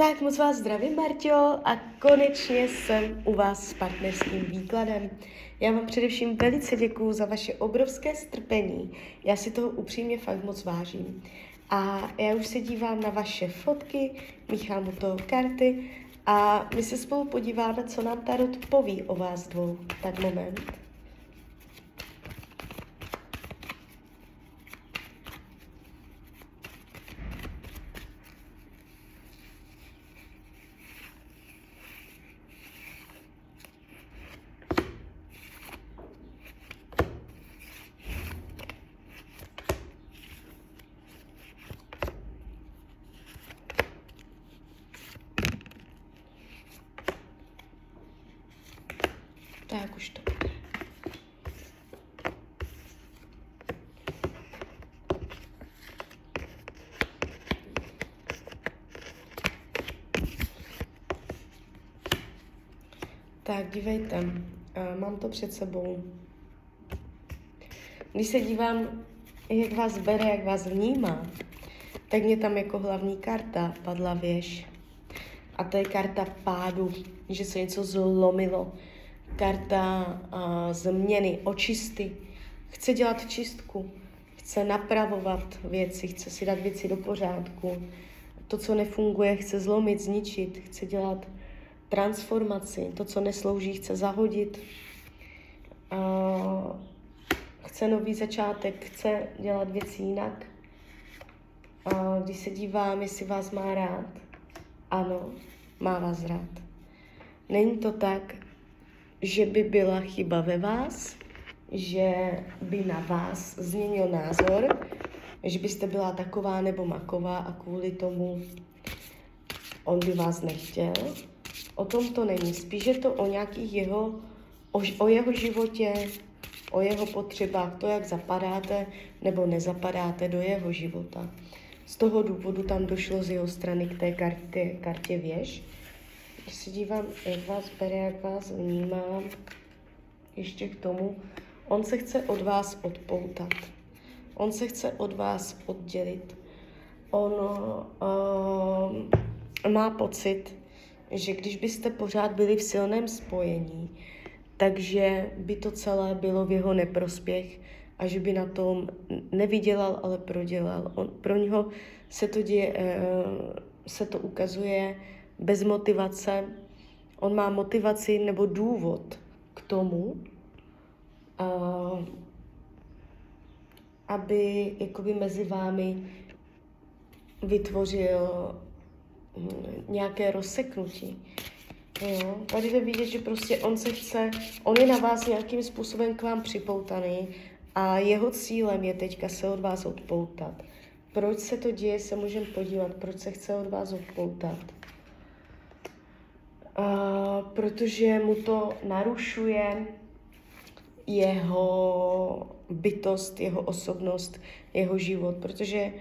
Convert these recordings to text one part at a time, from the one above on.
Tak moc vás zdravím, Marťo, a konečně jsem u vás s partnerským výkladem. Já vám především velice děkuju za vaše obrovské strpení. Já si toho upřímně fakt moc vážím. A já už se dívám na vaše fotky, míchám u toho karty a my se spolu podíváme, co nám Tarot poví o vás dvou. Tak moment. Tak už to bude. Tak, dívejte, mám to před sebou. Když se dívám, jak vás bere, jak vás vnímá, tak mě tam jako hlavní karta padla věž. A to je karta pádu, že se něco zlomilo, karta uh, změny, očisty. Chce dělat čistku, chce napravovat věci, chce si dát věci do pořádku. To, co nefunguje, chce zlomit, zničit, chce dělat transformaci. To, co neslouží, chce zahodit. Chce nový začátek, chce dělat věci jinak. Když se dívám, jestli vás má rád, ano, má vás rád. Není to tak, že by byla chyba ve vás, že by na vás změnil názor, že byste byla taková nebo maková a kvůli tomu on by vás nechtěl. O tom to není. Spíš je to o nějakých jeho, o, o jeho životě, o jeho potřebách, to, jak zapadáte nebo nezapadáte do jeho života. Z toho důvodu tam došlo z jeho strany k té kartě, kartě věž. Když se dívám, jak vás bere, jak vás vnímá, ještě k tomu, on se chce od vás odpoutat. On se chce od vás oddělit. On uh, má pocit, že když byste pořád byli v silném spojení, takže by to celé bylo v jeho neprospěch a že by na tom nevydělal, ale prodělal. On, pro něho se to, děje, uh, se to ukazuje bez motivace. On má motivaci nebo důvod k tomu, aby jakoby mezi vámi vytvořil nějaké rozseknutí. Jo, tady jde vidět, že prostě on se chce, on je na vás nějakým způsobem k vám připoutaný a jeho cílem je teďka se od vás odpoutat. Proč se to děje, se můžeme podívat, proč se chce od vás odpoutat protože mu to narušuje jeho bytost, jeho osobnost, jeho život, protože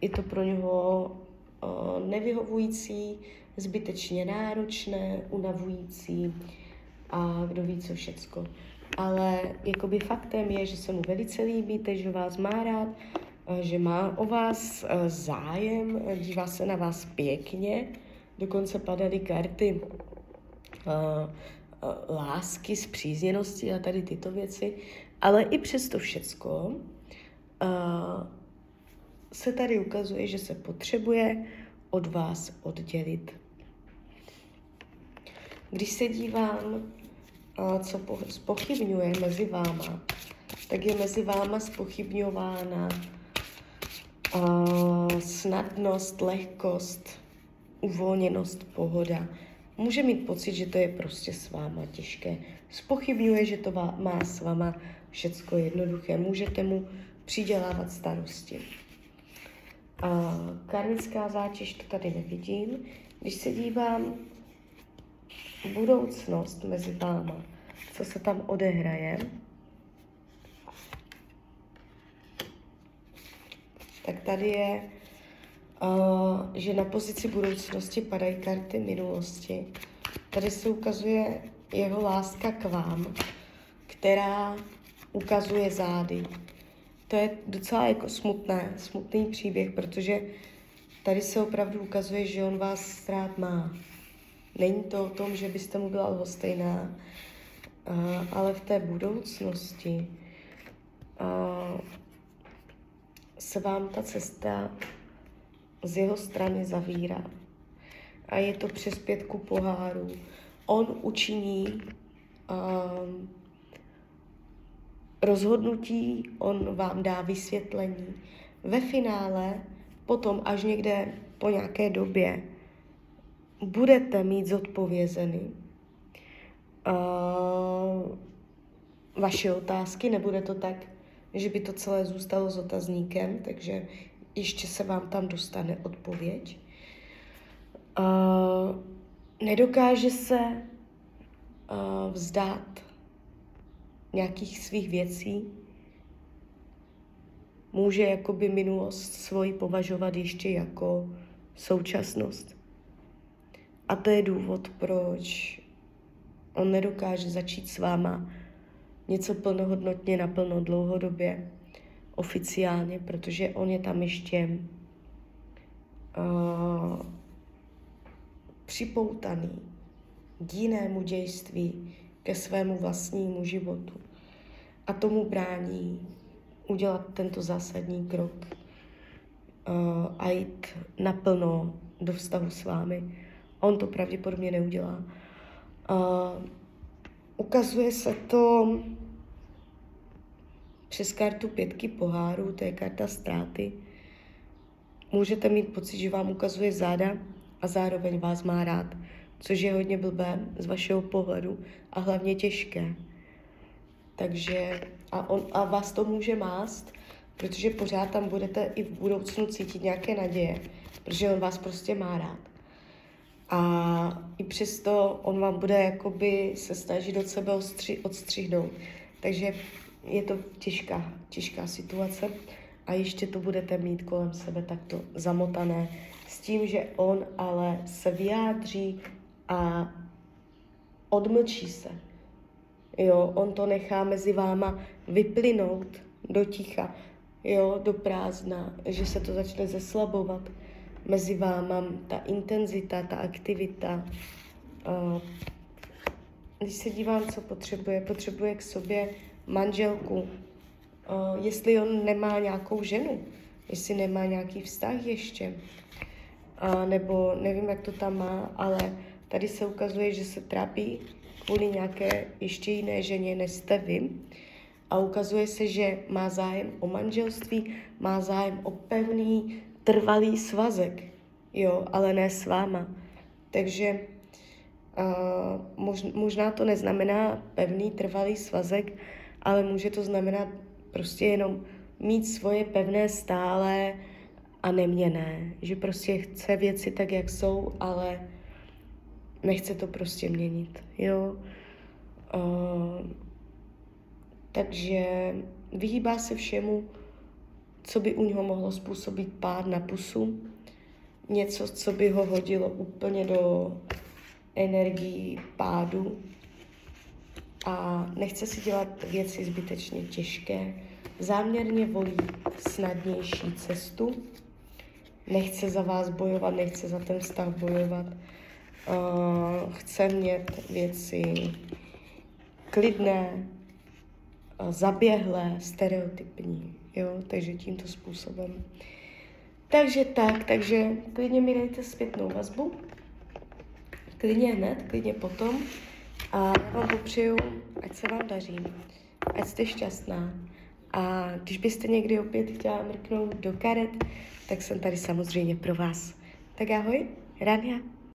je to pro něho nevyhovující, zbytečně náročné, unavující a kdo ví co všecko. Ale jakoby faktem je, že se mu velice líbíte, že vás má rád, že má o vás zájem, dívá se na vás pěkně, dokonce padaly karty lásky, zpřízněnosti a tady tyto věci, ale i přesto všecko se tady ukazuje, že se potřebuje od vás oddělit. Když se dívám, co po, spochybňuje mezi váma, tak je mezi váma spochybňována snadnost, lehkost, uvolněnost, pohoda může mít pocit, že to je prostě s váma těžké. Spochybňuje, že to má s váma všecko jednoduché. Můžete mu přidělávat starosti. A karmická zátěž to tady nevidím. Když se dívám budoucnost mezi váma, co se tam odehraje, tak tady je uh, že na pozici budoucnosti padají karty minulosti. Tady se ukazuje jeho láska k vám, která ukazuje zády. To je docela jako smutné, smutný příběh, protože tady se opravdu ukazuje, že on vás rád má. Není to o tom, že byste mu byla lhostejná, ale v té budoucnosti se vám ta cesta z jeho strany zavírá. A je to přes pětku pohárů. On učiní um, rozhodnutí, on vám dá vysvětlení. Ve finále, potom až někde po nějaké době, budete mít zodpovězeny uh, vaše otázky, nebude to tak, že by to celé zůstalo s otazníkem, takže ještě se vám tam dostane odpověď. Uh, nedokáže se uh, vzdát nějakých svých věcí, může jakoby minulost svoji považovat ještě jako současnost. A to je důvod, proč on nedokáže začít s váma něco plnohodnotně, naplno dlouhodobě, oficiálně, protože on je tam ještě uh, připoutaný k jinému dějství, ke svému vlastnímu životu. A tomu brání udělat tento zásadní krok uh, a jít naplno do vztahu s vámi. On to pravděpodobně neudělá. Uh, ukazuje se to přes kartu pětky pohárů, to je karta ztráty. Můžete mít pocit, že vám ukazuje záda a zároveň vás má rád, což je hodně blbé z vašeho pohledu a hlavně těžké. Takže a, on, a vás to může mást, protože pořád tam budete i v budoucnu cítit nějaké naděje, protože on vás prostě má rád. A i přesto on vám bude jakoby se snažit od sebe odstři, odstřihnout. Takže je to těžká, těžká situace a ještě to budete mít kolem sebe takto zamotané s tím, že on ale se vyjádří a odmlčí se. Jo, on to nechá mezi váma vyplynout do ticha, jo, do prázdna, že se to začne zeslabovat mezi váma, ta intenzita, ta aktivita. Když se dívám, co potřebuje, potřebuje k sobě manželku, jestli on nemá nějakou ženu, jestli nemá nějaký vztah ještě, nebo nevím, jak to tam má, ale tady se ukazuje, že se trápí kvůli nějaké ještě jiné ženě, než jste vy. A ukazuje se, že má zájem o manželství, má zájem o pevný, trvalý svazek, jo, ale ne s váma. Takže uh, mož, možná to neznamená pevný, trvalý svazek, ale může to znamenat prostě jenom mít svoje pevné stále a neměné. Že prostě chce věci tak, jak jsou, ale nechce to prostě měnit, jo. Uh, takže vyhýbá se všemu, co by u něho mohlo způsobit pád na pusu, něco, co by ho hodilo úplně do energií pádu. A nechce si dělat věci zbytečně těžké, záměrně volí snadnější cestu, nechce za vás bojovat, nechce za ten vztah bojovat, uh, chce mít věci klidné, uh, zaběhlé, stereotypní, jo, takže tímto způsobem. Takže tak, takže klidně mi dejte zpětnou vazbu, klidně hned, klidně potom a já vám popřeju, ať se vám daří, ať jste šťastná a když byste někdy opět chtěla mrknout do karet, tak jsem tady samozřejmě pro vás. Tak ahoj, Rania.